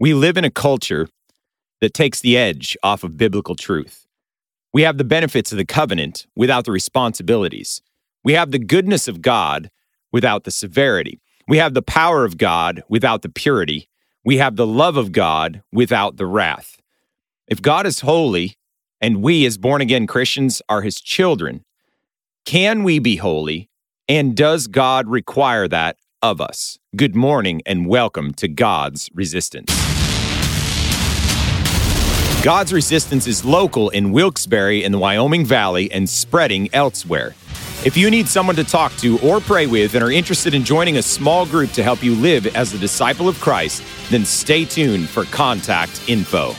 We live in a culture that takes the edge off of biblical truth. We have the benefits of the covenant without the responsibilities. We have the goodness of God without the severity. We have the power of God without the purity. We have the love of God without the wrath. If God is holy and we, as born again Christians, are his children, can we be holy? And does God require that of us? Good morning and welcome to God's Resistance. God's Resistance is local in Wilkes-Barre in the Wyoming Valley and spreading elsewhere. If you need someone to talk to or pray with and are interested in joining a small group to help you live as a disciple of Christ, then stay tuned for contact info.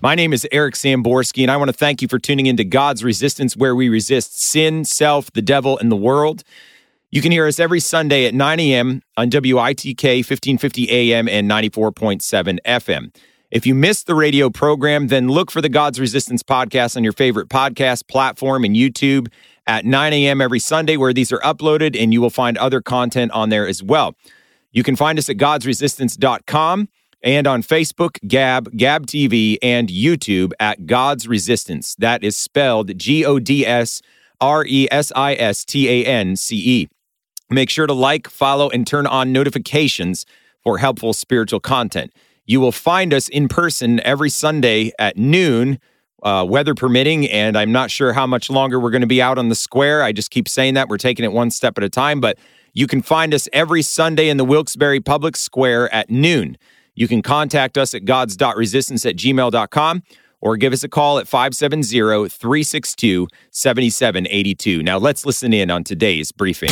My name is Eric Samborski, and I want to thank you for tuning into God's Resistance, where we resist sin, self, the devil, and the world. You can hear us every Sunday at 9 a.m. on WITK 1550 AM and 94.7 FM. If you missed the radio program, then look for the God's Resistance podcast on your favorite podcast platform and YouTube at 9 a.m. every Sunday, where these are uploaded, and you will find other content on there as well. You can find us at godsresistance.com and on Facebook, Gab, Gab TV, and YouTube at God's Resistance. That is spelled G O D S R E S I S T A N C E. Make sure to like, follow, and turn on notifications for helpful spiritual content. You will find us in person every Sunday at noon, uh, weather permitting, and I'm not sure how much longer we're going to be out on the square. I just keep saying that. We're taking it one step at a time, but you can find us every Sunday in the Wilkes-Barre Public Square at noon. You can contact us at gods.resistance at gmail.com or give us a call at 570 362 7782. Now, let's listen in on today's briefing.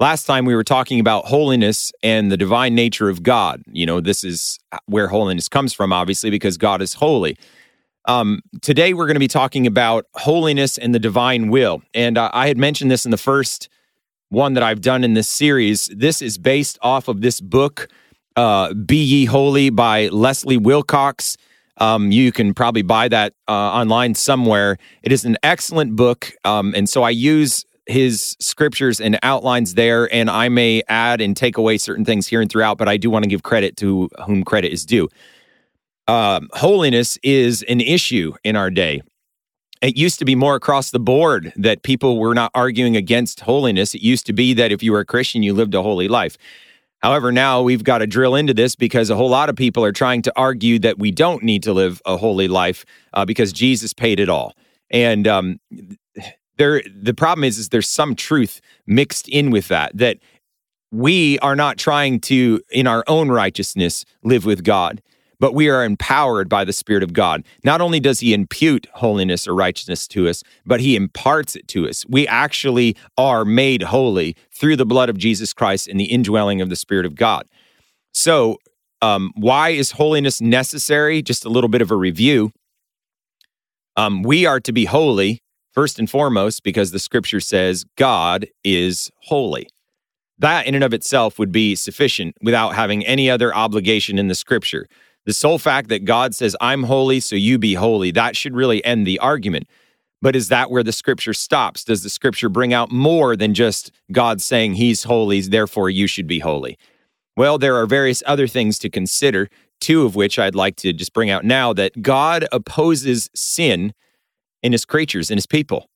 Last time we were talking about holiness and the divine nature of God. You know, this is where holiness comes from, obviously, because God is holy. Um, today we're going to be talking about holiness and the divine will. And uh, I had mentioned this in the first one that I've done in this series. This is based off of this book, uh, Be Ye Holy by Leslie Wilcox. Um, you can probably buy that uh, online somewhere. It is an excellent book. Um, and so I use his scriptures and outlines there, and I may add and take away certain things here and throughout, but I do want to give credit to whom credit is due. Um, holiness is an issue in our day. It used to be more across the board that people were not arguing against holiness. It used to be that if you were a Christian, you lived a holy life. However, now we've got to drill into this because a whole lot of people are trying to argue that we don't need to live a holy life uh, because Jesus paid it all. And um, there, the problem is, is there's some truth mixed in with that. That we are not trying to, in our own righteousness, live with God but we are empowered by the Spirit of God. Not only does He impute holiness or righteousness to us, but He imparts it to us. We actually are made holy through the blood of Jesus Christ and the indwelling of the Spirit of God. So, um, why is holiness necessary? Just a little bit of a review. Um, we are to be holy, first and foremost, because the scripture says God is holy. That in and of itself would be sufficient without having any other obligation in the scripture. The sole fact that God says, I'm holy, so you be holy, that should really end the argument. But is that where the scripture stops? Does the scripture bring out more than just God saying he's holy, therefore you should be holy? Well, there are various other things to consider, two of which I'd like to just bring out now that God opposes sin in his creatures, and his people.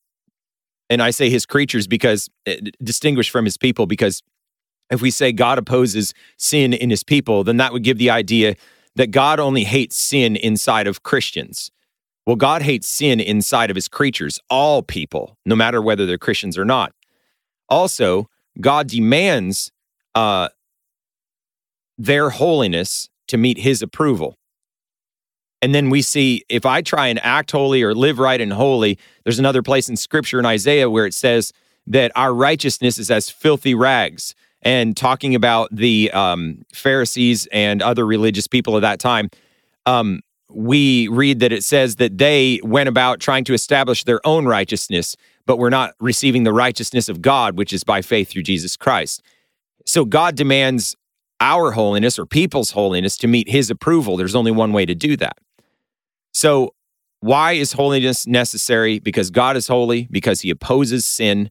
And I say his creatures because eh, distinguished from his people, because if we say God opposes sin in his people, then that would give the idea that God only hates sin inside of Christians. Well, God hates sin inside of his creatures, all people, no matter whether they're Christians or not. Also, God demands uh, their holiness to meet his approval. And then we see if I try and act holy or live right and holy, there's another place in scripture in Isaiah where it says that our righteousness is as filthy rags and talking about the um, Pharisees and other religious people of that time, um, we read that it says that they went about trying to establish their own righteousness, but were not receiving the righteousness of God, which is by faith through Jesus Christ. So God demands our holiness or people's holiness to meet his approval. There's only one way to do that. So, why is holiness necessary? Because God is holy, because he opposes sin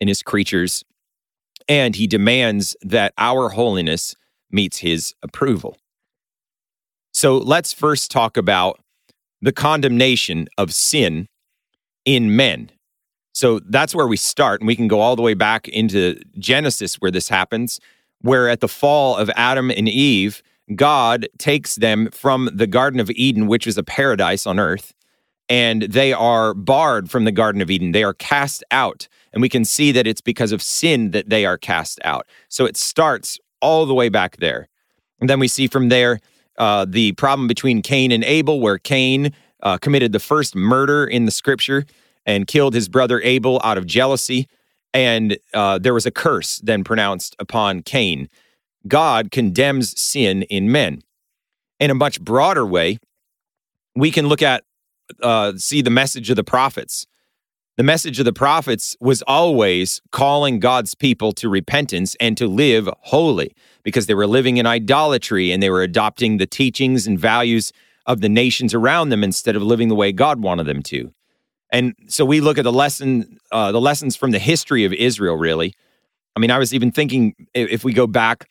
in his creatures, and he demands that our holiness meets his approval. So let's first talk about the condemnation of sin in men. So that's where we start, and we can go all the way back into Genesis where this happens, where at the fall of Adam and Eve, God takes them from the Garden of Eden, which was a paradise on earth, and they are barred from the Garden of Eden. They are cast out. And we can see that it's because of sin that they are cast out. So it starts all the way back there. And then we see from there uh, the problem between Cain and Abel, where Cain uh, committed the first murder in the scripture and killed his brother Abel out of jealousy. And uh, there was a curse then pronounced upon Cain. God condemns sin in men. In a much broader way, we can look at, uh, see the message of the prophets. The message of the prophets was always calling God's people to repentance and to live holy because they were living in idolatry and they were adopting the teachings and values of the nations around them instead of living the way God wanted them to. And so we look at the lesson, uh, the lessons from the history of Israel. Really, I mean, I was even thinking if we go back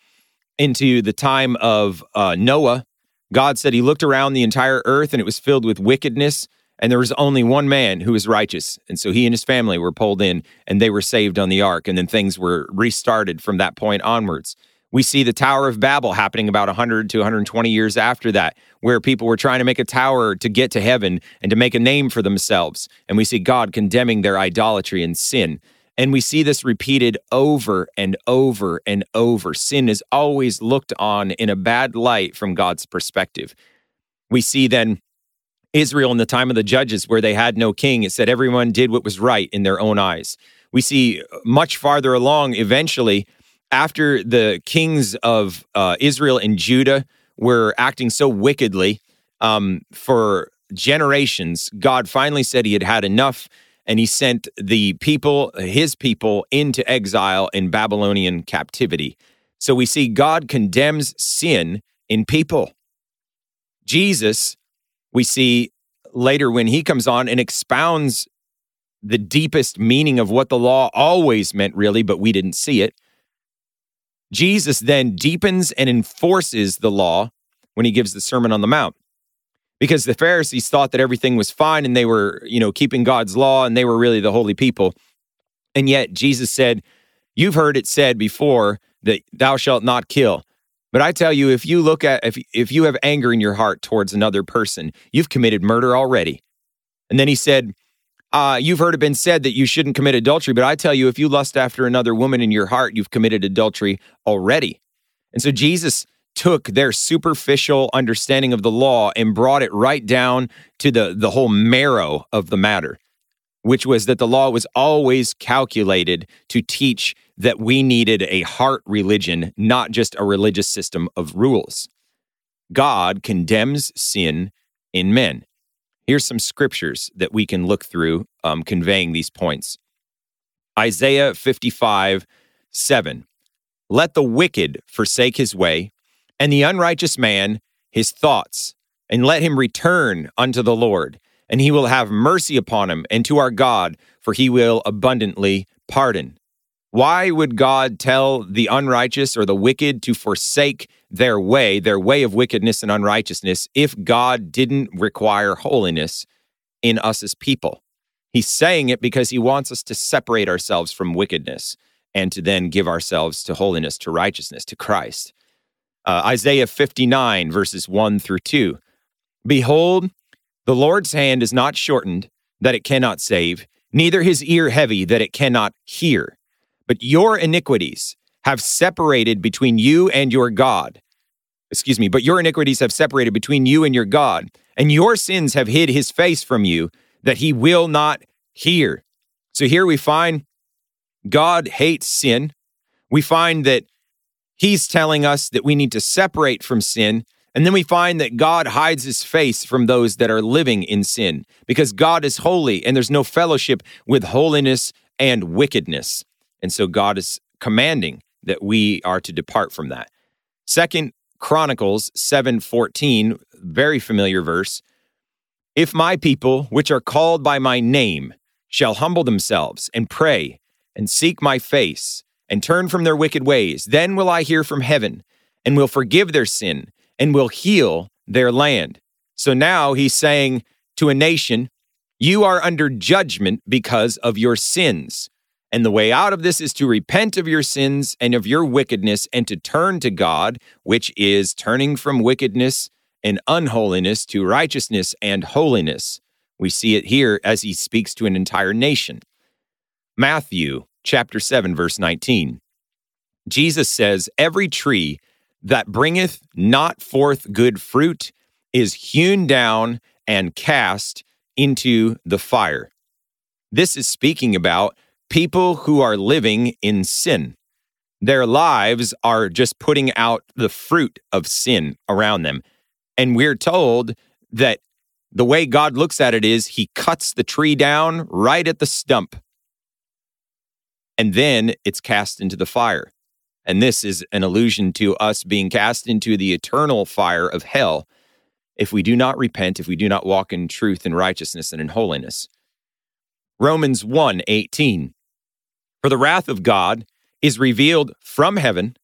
into the time of uh, Noah, God said He looked around the entire earth and it was filled with wickedness and there was only one man who was righteous. And so he and his family were pulled in and they were saved on the ark. And then things were restarted from that point onwards. We see the Tower of Babel happening about 100 to 120 years after that, where people were trying to make a tower to get to heaven and to make a name for themselves. And we see God condemning their idolatry and sin. And we see this repeated over and over and over. Sin is always looked on in a bad light from God's perspective. We see then Israel in the time of the judges, where they had no king, it said everyone did what was right in their own eyes. We see much farther along, eventually, after the kings of uh, Israel and Judah were acting so wickedly um, for generations, God finally said he had had enough and he sent the people, his people, into exile in Babylonian captivity. So we see God condemns sin in people. Jesus we see later when he comes on and expounds the deepest meaning of what the law always meant, really, but we didn't see it. Jesus then deepens and enforces the law when he gives the Sermon on the Mount. Because the Pharisees thought that everything was fine and they were, you know, keeping God's law and they were really the holy people. And yet Jesus said, You've heard it said before that thou shalt not kill. But I tell you, if you look at if if you have anger in your heart towards another person, you've committed murder already. And then he said, uh, you've heard it been said that you shouldn't commit adultery, but I tell you, if you lust after another woman in your heart, you've committed adultery already. And so Jesus took their superficial understanding of the law and brought it right down to the, the whole marrow of the matter, which was that the law was always calculated to teach that we needed a heart religion, not just a religious system of rules. God condemns sin in men. Here's some scriptures that we can look through um, conveying these points Isaiah 55, 7. Let the wicked forsake his way, and the unrighteous man his thoughts, and let him return unto the Lord, and he will have mercy upon him and to our God, for he will abundantly pardon. Why would God tell the unrighteous or the wicked to forsake their way, their way of wickedness and unrighteousness, if God didn't require holiness in us as people? He's saying it because he wants us to separate ourselves from wickedness and to then give ourselves to holiness, to righteousness, to Christ. Uh, Isaiah 59, verses 1 through 2. Behold, the Lord's hand is not shortened that it cannot save, neither his ear heavy that it cannot hear. But your iniquities have separated between you and your God. Excuse me, but your iniquities have separated between you and your God, and your sins have hid his face from you that he will not hear. So here we find God hates sin. We find that he's telling us that we need to separate from sin. And then we find that God hides his face from those that are living in sin because God is holy and there's no fellowship with holiness and wickedness. And so God is commanding that we are to depart from that. Second Chronicles 7:14, very familiar verse. If my people, which are called by my name, shall humble themselves and pray and seek my face and turn from their wicked ways. Then will I hear from heaven and will forgive their sin and will heal their land. So now he's saying to a nation, You are under judgment because of your sins. And the way out of this is to repent of your sins and of your wickedness and to turn to God, which is turning from wickedness and unholiness to righteousness and holiness. We see it here as he speaks to an entire nation. Matthew chapter 7 verse 19. Jesus says, "Every tree that bringeth not forth good fruit is hewn down and cast into the fire." This is speaking about people who are living in sin. Their lives are just putting out the fruit of sin around them. And we're told that the way God looks at it is he cuts the tree down right at the stump. And then it's cast into the fire. And this is an allusion to us being cast into the eternal fire of hell if we do not repent, if we do not walk in truth and righteousness and in holiness. Romans 1 18. For the wrath of God is revealed from heaven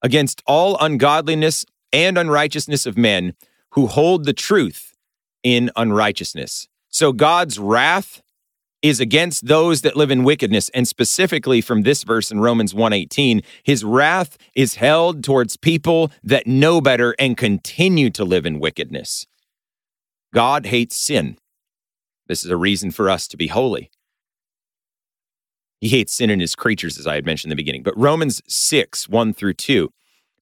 against all ungodliness and unrighteousness of men who hold the truth in unrighteousness. So God's wrath is against those that live in wickedness and specifically from this verse in Romans 1:18 his wrath is held towards people that know better and continue to live in wickedness. God hates sin. This is a reason for us to be holy. He hates sin in his creatures as I had mentioned in the beginning. But Romans 6, 1 through 2.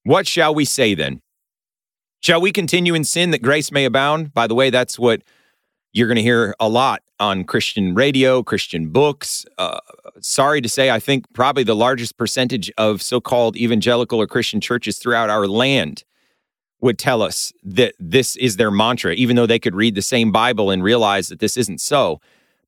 What shall we say then? Shall we continue in sin that grace may abound? By the way, that's what you're going to hear a lot on Christian radio, Christian books. Uh, sorry to say, I think probably the largest percentage of so called evangelical or Christian churches throughout our land would tell us that this is their mantra, even though they could read the same Bible and realize that this isn't so.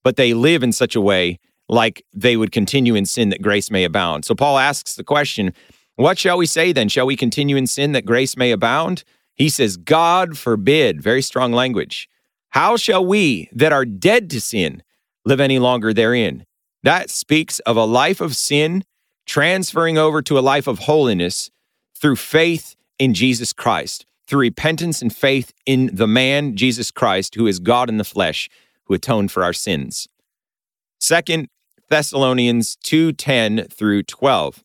But they live in such a way like they would continue in sin that grace may abound. So Paul asks the question, What shall we say then? Shall we continue in sin that grace may abound? He says, God forbid, very strong language. How shall we that are dead to sin live any longer therein? That speaks of a life of sin transferring over to a life of holiness through faith in Jesus Christ, through repentance and faith in the man, Jesus Christ, who is God in the flesh, who atoned for our sins. Second Thessalonians 2:10 through 12.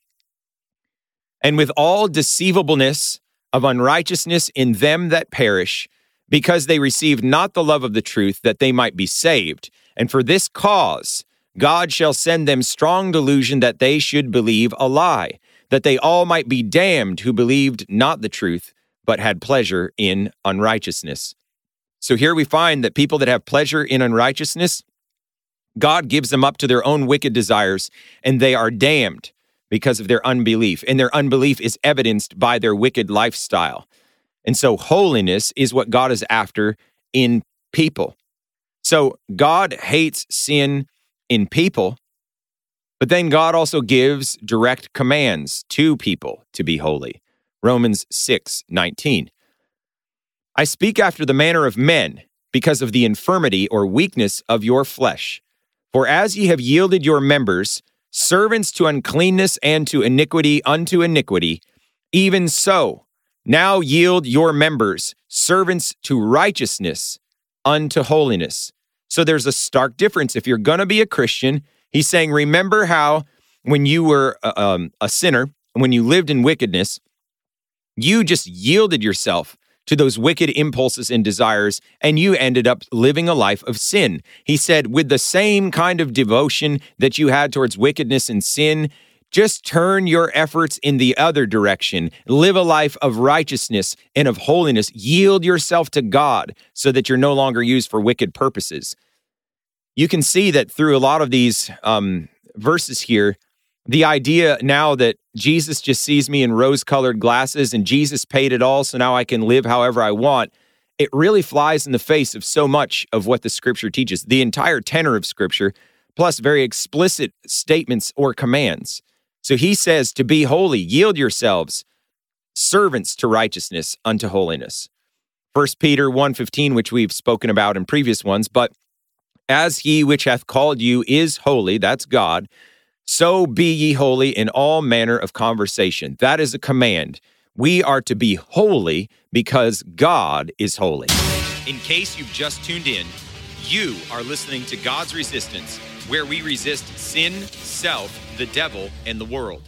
And with all deceivableness of unrighteousness in them that perish, because they received not the love of the truth, that they might be saved. And for this cause, God shall send them strong delusion that they should believe a lie, that they all might be damned who believed not the truth, but had pleasure in unrighteousness. So here we find that people that have pleasure in unrighteousness, God gives them up to their own wicked desires, and they are damned because of their unbelief. And their unbelief is evidenced by their wicked lifestyle. And so, holiness is what God is after in people. So, God hates sin in people, but then God also gives direct commands to people to be holy. Romans 6 19. I speak after the manner of men because of the infirmity or weakness of your flesh. For as ye have yielded your members servants to uncleanness and to iniquity unto iniquity, even so, now yield your members servants to righteousness unto holiness. So there's a stark difference. If you're going to be a Christian, he's saying, remember how when you were a, uh, um, a sinner, when you lived in wickedness, you just yielded yourself to those wicked impulses and desires, and you ended up living a life of sin. He said, with the same kind of devotion that you had towards wickedness and sin, just turn your efforts in the other direction. Live a life of righteousness and of holiness. Yield yourself to God so that you're no longer used for wicked purposes. You can see that through a lot of these um, verses here, the idea now that Jesus just sees me in rose colored glasses and Jesus paid it all, so now I can live however I want, it really flies in the face of so much of what the scripture teaches, the entire tenor of scripture, plus very explicit statements or commands. So he says to be holy, yield yourselves servants to righteousness unto holiness. First Peter 1:15 which we've spoken about in previous ones, but as he which hath called you is holy, that's God, So be ye holy in all manner of conversation. That is a command. We are to be holy because God is holy. In case you've just tuned in, you are listening to God's Resistance, where we resist sin, self, the devil, and the world.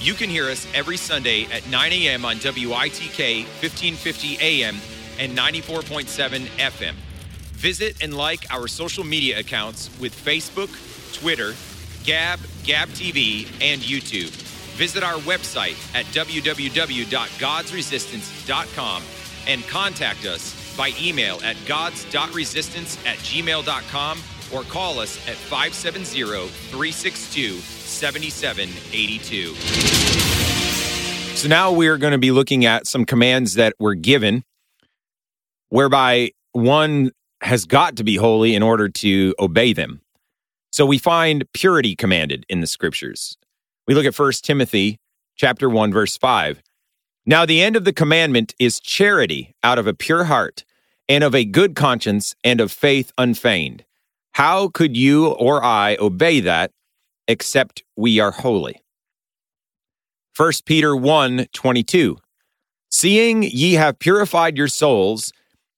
You can hear us every Sunday at 9 a.m. on WITK 1550 AM and 94.7 FM. Visit and like our social media accounts with Facebook, Twitter, Gab, Gab TV, and YouTube. Visit our website at www.godsresistance.com and contact us by email at gods.resistance at gmail.com or call us at 570 362 7782. So now we are going to be looking at some commands that were given, whereby one has got to be holy in order to obey them. So we find purity commanded in the scriptures. We look at 1 Timothy chapter 1 verse 5. Now the end of the commandment is charity out of a pure heart and of a good conscience and of faith unfeigned. How could you or I obey that except we are holy? 1 Peter 1 22. Seeing ye have purified your souls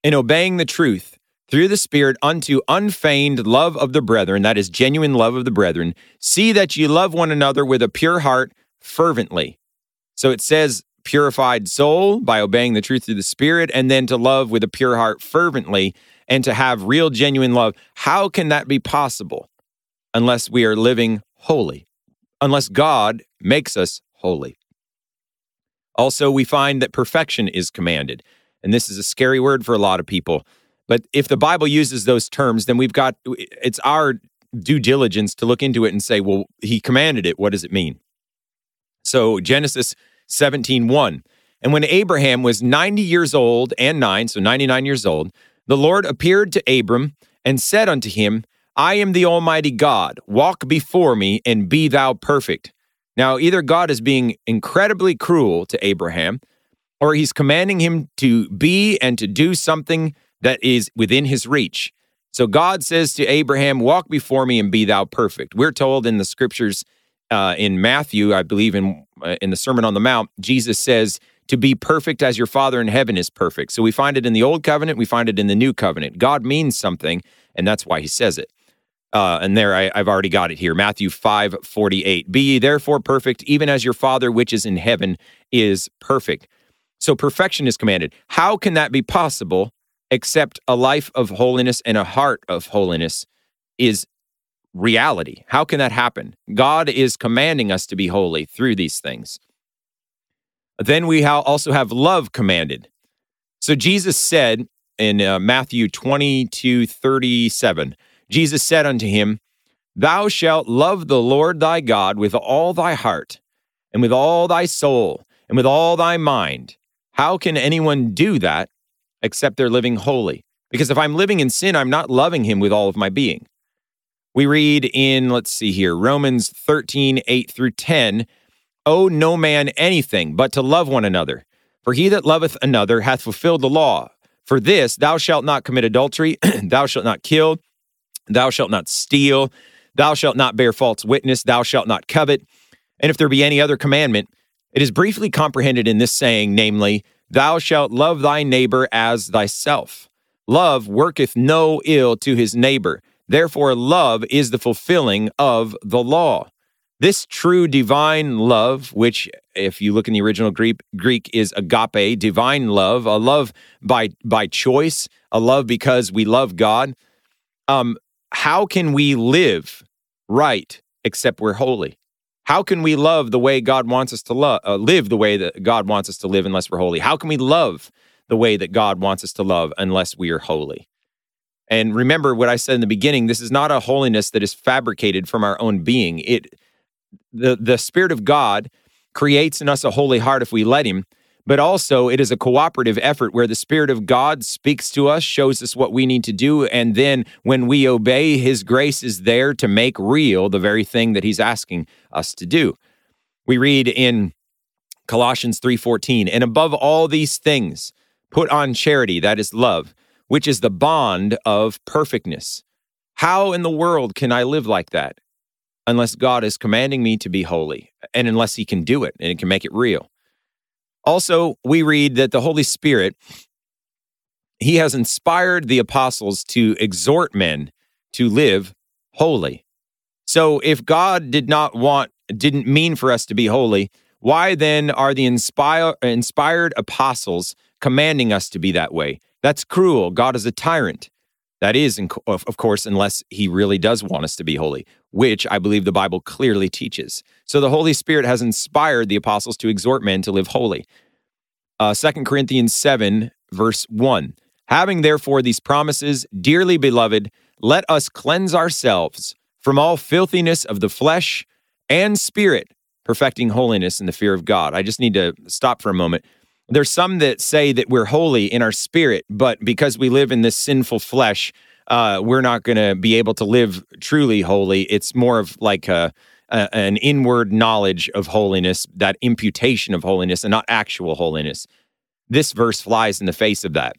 in obeying the truth through the Spirit unto unfeigned love of the brethren, that is genuine love of the brethren, see that ye love one another with a pure heart fervently. So it says, purified soul by obeying the truth through the Spirit, and then to love with a pure heart fervently and to have real, genuine love. How can that be possible unless we are living holy? Unless God makes us holy. Also, we find that perfection is commanded. And this is a scary word for a lot of people. But if the Bible uses those terms, then we've got it's our due diligence to look into it and say, well, he commanded it. What does it mean? So Genesis 17, 1. And when Abraham was 90 years old and nine, so 99 years old, the Lord appeared to Abram and said unto him, I am the Almighty God. Walk before me and be thou perfect. Now, either God is being incredibly cruel to Abraham, or he's commanding him to be and to do something that is within his reach. So God says to Abraham, Walk before me and be thou perfect. We're told in the scriptures uh, in Matthew, I believe in, uh, in the Sermon on the Mount, Jesus says, to be perfect as your Father in heaven is perfect. So we find it in the Old Covenant, we find it in the New Covenant. God means something, and that's why he says it. Uh, and there I, have already got it here. Matthew 5 48. Be ye therefore perfect, even as your Father which is in heaven is perfect. So perfection is commanded. How can that be possible except a life of holiness and a heart of holiness is reality. How can that happen? God is commanding us to be holy through these things. Then we also have love commanded. So Jesus said in uh, Matthew 22 37, Jesus said unto him, Thou shalt love the Lord thy God with all thy heart, and with all thy soul, and with all thy mind. How can anyone do that except they're living holy. Because if I'm living in sin, I'm not loving him with all of my being. We read in, let's see here, Romans 13, 8 through 10, Owe no man anything but to love one another. For he that loveth another hath fulfilled the law. For this, thou shalt not commit adultery, thou shalt not kill, thou shalt not steal, thou shalt not bear false witness, thou shalt not covet. And if there be any other commandment, it is briefly comprehended in this saying, namely, Thou shalt love thy neighbor as thyself. Love worketh no ill to his neighbor. Therefore, love is the fulfilling of the law. This true divine love, which, if you look in the original Greek, Greek is agape, divine love, a love by by choice, a love because we love God. Um, how can we live right except we're holy? How can we love the way God wants us to love, uh, live the way that God wants us to live unless we're holy? How can we love the way that God wants us to love unless we are holy? And remember what I said in the beginning, this is not a holiness that is fabricated from our own being. It the the spirit of God creates in us a holy heart if we let him, but also it is a cooperative effort where the Spirit of God speaks to us, shows us what we need to do, and then when we obey, His grace is there to make real the very thing that He's asking us to do. We read in Colossians 3:14, and above all these things, put on charity, that is love, which is the bond of perfectness. How in the world can I live like that? Unless God is commanding me to be holy and unless he can do it and it can make it real. Also, we read that the Holy Spirit he has inspired the apostles to exhort men to live holy. So if God did not want didn't mean for us to be holy, why then are the inspire, inspired apostles commanding us to be that way? That's cruel. God is a tyrant. That is, of course, unless he really does want us to be holy, which I believe the Bible clearly teaches. So the Holy Spirit has inspired the apostles to exhort men to live holy. Uh, 2 Corinthians 7, verse 1. Having therefore these promises, dearly beloved, let us cleanse ourselves from all filthiness of the flesh and spirit, perfecting holiness in the fear of God. I just need to stop for a moment. There's some that say that we're holy in our spirit, but because we live in this sinful flesh, uh, we're not going to be able to live truly holy. It's more of like a, a, an inward knowledge of holiness, that imputation of holiness, and not actual holiness. This verse flies in the face of that.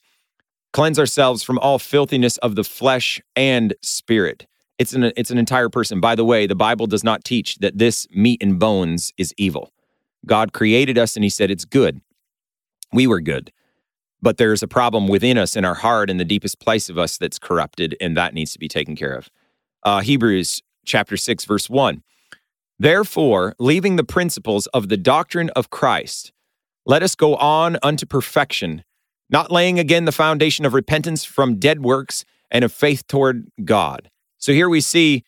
Cleanse ourselves from all filthiness of the flesh and spirit. It's an, it's an entire person. By the way, the Bible does not teach that this meat and bones is evil. God created us and He said it's good we were good. But there's a problem within us in our heart in the deepest place of us that's corrupted, and that needs to be taken care of. Uh, Hebrews chapter 6, verse 1. Therefore, leaving the principles of the doctrine of Christ, let us go on unto perfection, not laying again the foundation of repentance from dead works and of faith toward God. So here we see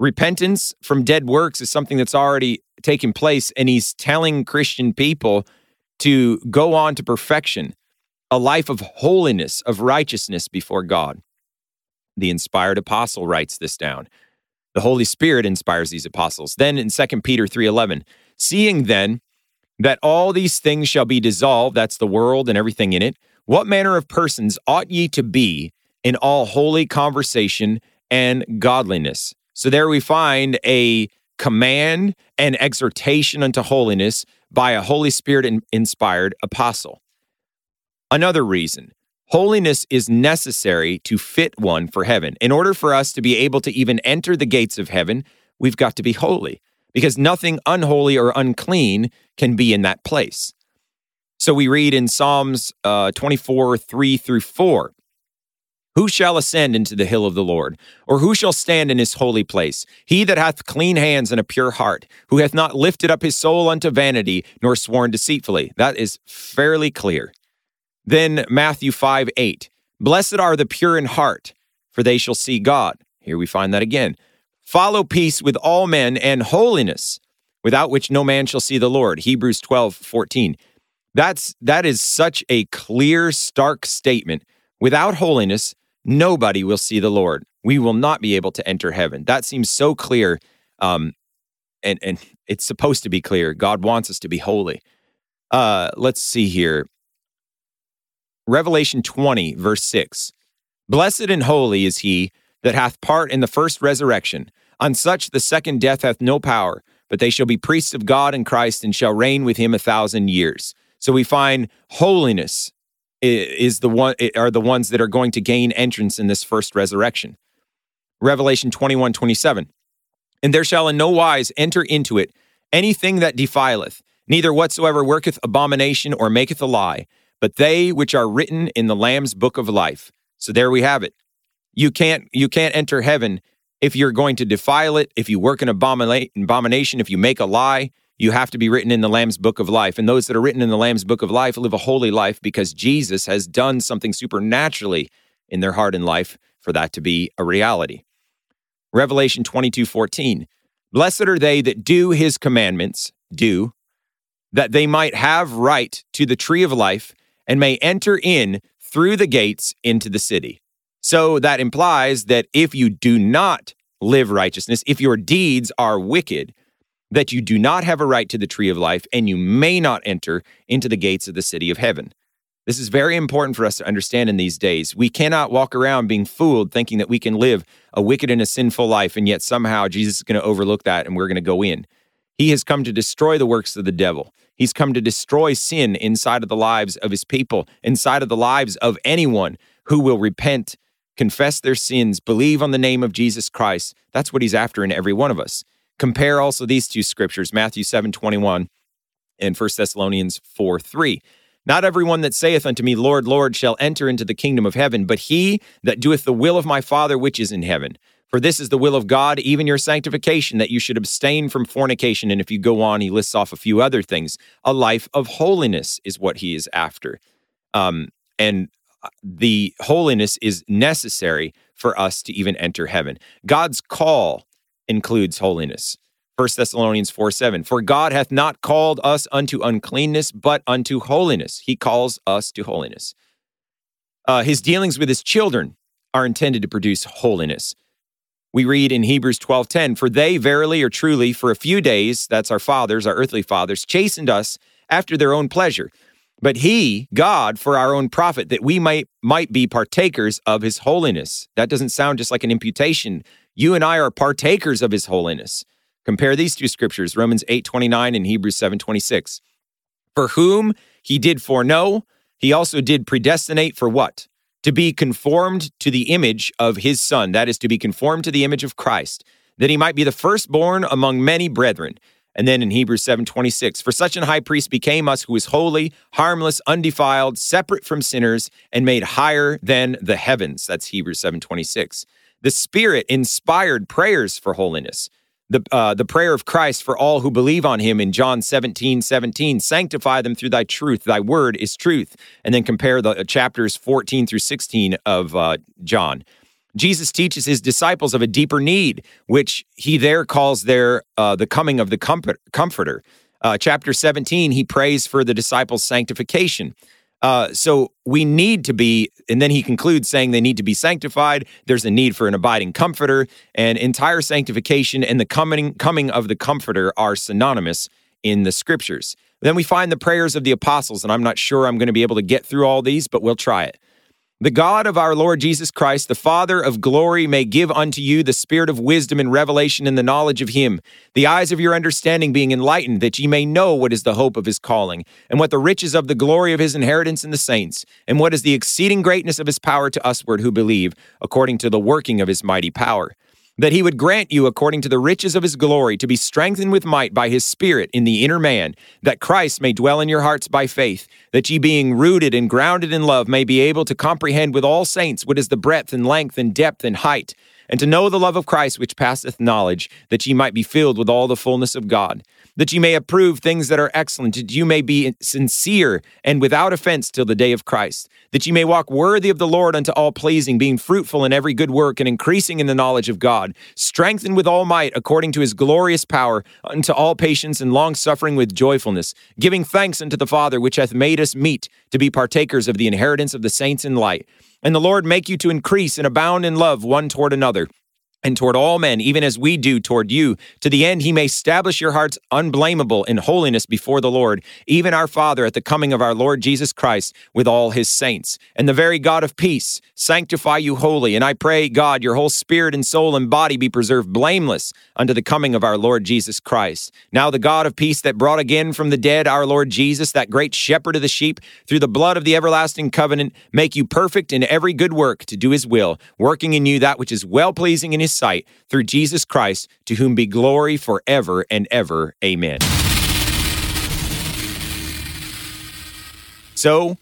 repentance from dead works is something that's already taken place, and he's telling Christian people to go on to perfection, a life of holiness, of righteousness before God. The inspired apostle writes this down. The Holy Spirit inspires these apostles. Then in 2 Peter 3:11, seeing then that all these things shall be dissolved, that's the world and everything in it, what manner of persons ought ye to be in all holy conversation and godliness? So there we find a command and exhortation unto holiness by a Holy Spirit inspired apostle. Another reason holiness is necessary to fit one for heaven. In order for us to be able to even enter the gates of heaven, we've got to be holy because nothing unholy or unclean can be in that place. So we read in Psalms uh, 24, 3 through 4 who shall ascend into the hill of the Lord? Or who shall stand in his holy place? He that hath clean hands and a pure heart, who hath not lifted up his soul unto vanity, nor sworn deceitfully. That is fairly clear. Then Matthew 5 8. Blessed are the pure in heart, for they shall see God. Here we find that again. Follow peace with all men and holiness, without which no man shall see the Lord. Hebrews 12 14. That's that is such a clear, stark statement. Without holiness, nobody will see the Lord. We will not be able to enter heaven. That seems so clear. Um, and, and it's supposed to be clear. God wants us to be holy. Uh, let's see here. Revelation 20, verse 6. Blessed and holy is he that hath part in the first resurrection. On such the second death hath no power, but they shall be priests of God and Christ and shall reign with him a thousand years. So we find holiness is the one are the ones that are going to gain entrance in this first resurrection. Revelation 21, 27. And there shall in no wise enter into it anything that defileth, neither whatsoever worketh abomination or maketh a lie, but they which are written in the Lamb's book of life. So there we have it. You can't you can't enter heaven if you're going to defile it, if you work an abomination, if you make a lie, you have to be written in the Lamb's book of life. And those that are written in the Lamb's book of life live a holy life because Jesus has done something supernaturally in their heart and life for that to be a reality. Revelation 22 14. Blessed are they that do his commandments, do, that they might have right to the tree of life and may enter in through the gates into the city. So that implies that if you do not live righteousness, if your deeds are wicked, that you do not have a right to the tree of life and you may not enter into the gates of the city of heaven. This is very important for us to understand in these days. We cannot walk around being fooled thinking that we can live a wicked and a sinful life, and yet somehow Jesus is going to overlook that and we're going to go in. He has come to destroy the works of the devil. He's come to destroy sin inside of the lives of his people, inside of the lives of anyone who will repent, confess their sins, believe on the name of Jesus Christ. That's what he's after in every one of us. Compare also these two scriptures, Matthew 7 21 and 1 Thessalonians 4 3. Not everyone that saith unto me, Lord, Lord, shall enter into the kingdom of heaven, but he that doeth the will of my Father which is in heaven. For this is the will of God, even your sanctification, that you should abstain from fornication. And if you go on, he lists off a few other things. A life of holiness is what he is after. Um, and uh, the holiness is necessary for us to even enter heaven. God's call includes holiness. 1 Thessalonians 4 7. For God hath not called us unto uncleanness, but unto holiness. He calls us to holiness. Uh, his dealings with his children are intended to produce holiness. We read in Hebrews 12:10, "For they verily or truly for a few days, that's our fathers, our earthly fathers, chastened us after their own pleasure. But he, God, for our own profit, that we might might be partakers of his holiness." That doesn't sound just like an imputation. You and I are partakers of his holiness. Compare these two scriptures, Romans 8:29 and Hebrews 7:26. For whom he did foreknow, he also did predestinate for what? To be conformed to the image of his son, that is to be conformed to the image of Christ, that he might be the firstborn among many brethren. And then in Hebrews 7:26, for such an high priest became us who is holy, harmless, undefiled, separate from sinners, and made higher than the heavens. That's Hebrews 7:26. The Spirit inspired prayers for holiness the, uh, the prayer of Christ for all who believe on him in John 17, 17. Sanctify them through thy truth. Thy word is truth. And then compare the uh, chapters 14 through 16 of uh, John. Jesus teaches his disciples of a deeper need, which he there calls their uh, the coming of the comfort, comforter. Uh, chapter 17, he prays for the disciples' sanctification. Uh, so we need to be, and then he concludes saying they need to be sanctified. There's a need for an abiding comforter, and entire sanctification and the coming coming of the comforter are synonymous in the scriptures. Then we find the prayers of the apostles, and I'm not sure I'm going to be able to get through all these, but we'll try it. The God of our Lord Jesus Christ, the Father of glory, may give unto you the spirit of wisdom and revelation in the knowledge of him, the eyes of your understanding being enlightened, that ye may know what is the hope of his calling, and what the riches of the glory of his inheritance in the saints, and what is the exceeding greatness of his power to usward who believe, according to the working of his mighty power that he would grant you, according to the riches of his glory, to be strengthened with might by his Spirit in the inner man, that Christ may dwell in your hearts by faith, that ye, being rooted and grounded in love, may be able to comprehend with all saints what is the breadth and length and depth and height, and to know the love of Christ which passeth knowledge, that ye might be filled with all the fullness of God that you may approve things that are excellent, that you may be sincere and without offense till the day of Christ, that you may walk worthy of the Lord unto all pleasing, being fruitful in every good work and increasing in the knowledge of God, strengthened with all might according to his glorious power, unto all patience and long suffering with joyfulness, giving thanks unto the Father which hath made us meet to be partakers of the inheritance of the saints in light. And the Lord make you to increase and abound in love one toward another and toward all men, even as we do toward you, to the end he may establish your hearts unblameable in holiness before the Lord, even our Father at the coming of our Lord Jesus Christ with all his saints. And the very God of peace sanctify you wholly. And I pray, God, your whole spirit and soul and body be preserved blameless unto the coming of our Lord Jesus Christ. Now the God of peace that brought again from the dead our Lord Jesus, that great shepherd of the sheep, through the blood of the everlasting covenant, make you perfect in every good work to do his will, working in you that which is well pleasing in his sight through Jesus Christ, to whom be glory forever and ever. Amen. So,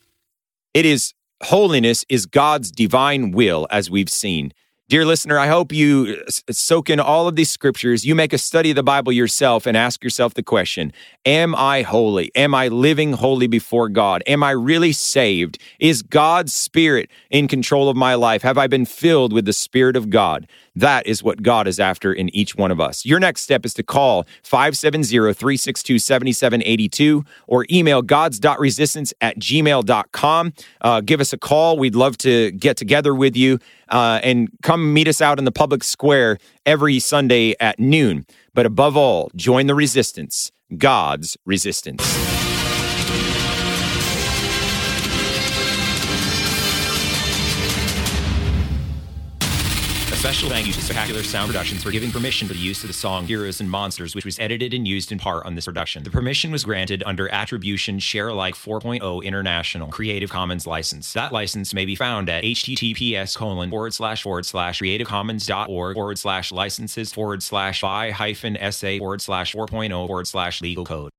it is holiness is God's divine will, as we've seen. Dear listener, I hope you soak in all of these scriptures. You make a study of the Bible yourself and ask yourself the question Am I holy? Am I living holy before God? Am I really saved? Is God's Spirit in control of my life? Have I been filled with the Spirit of God? That is what God is after in each one of us. Your next step is to call 570 362 7782 or email gods.resistance at gmail.com. Uh, give us a call. We'd love to get together with you uh, and come meet us out in the public square every Sunday at noon. But above all, join the resistance, God's resistance. Special thank you to Spectacular Sound Productions for giving permission for the use of the song Heroes and Monsters, which was edited and used in part on this production. The permission was granted under Attribution Share Alike 4.0 International Creative Commons license. That license may be found at https colon forward slash forward slash creativecommons.org forward slash licenses forward slash by hyphen sa forward slash 4.0 forward slash legal code.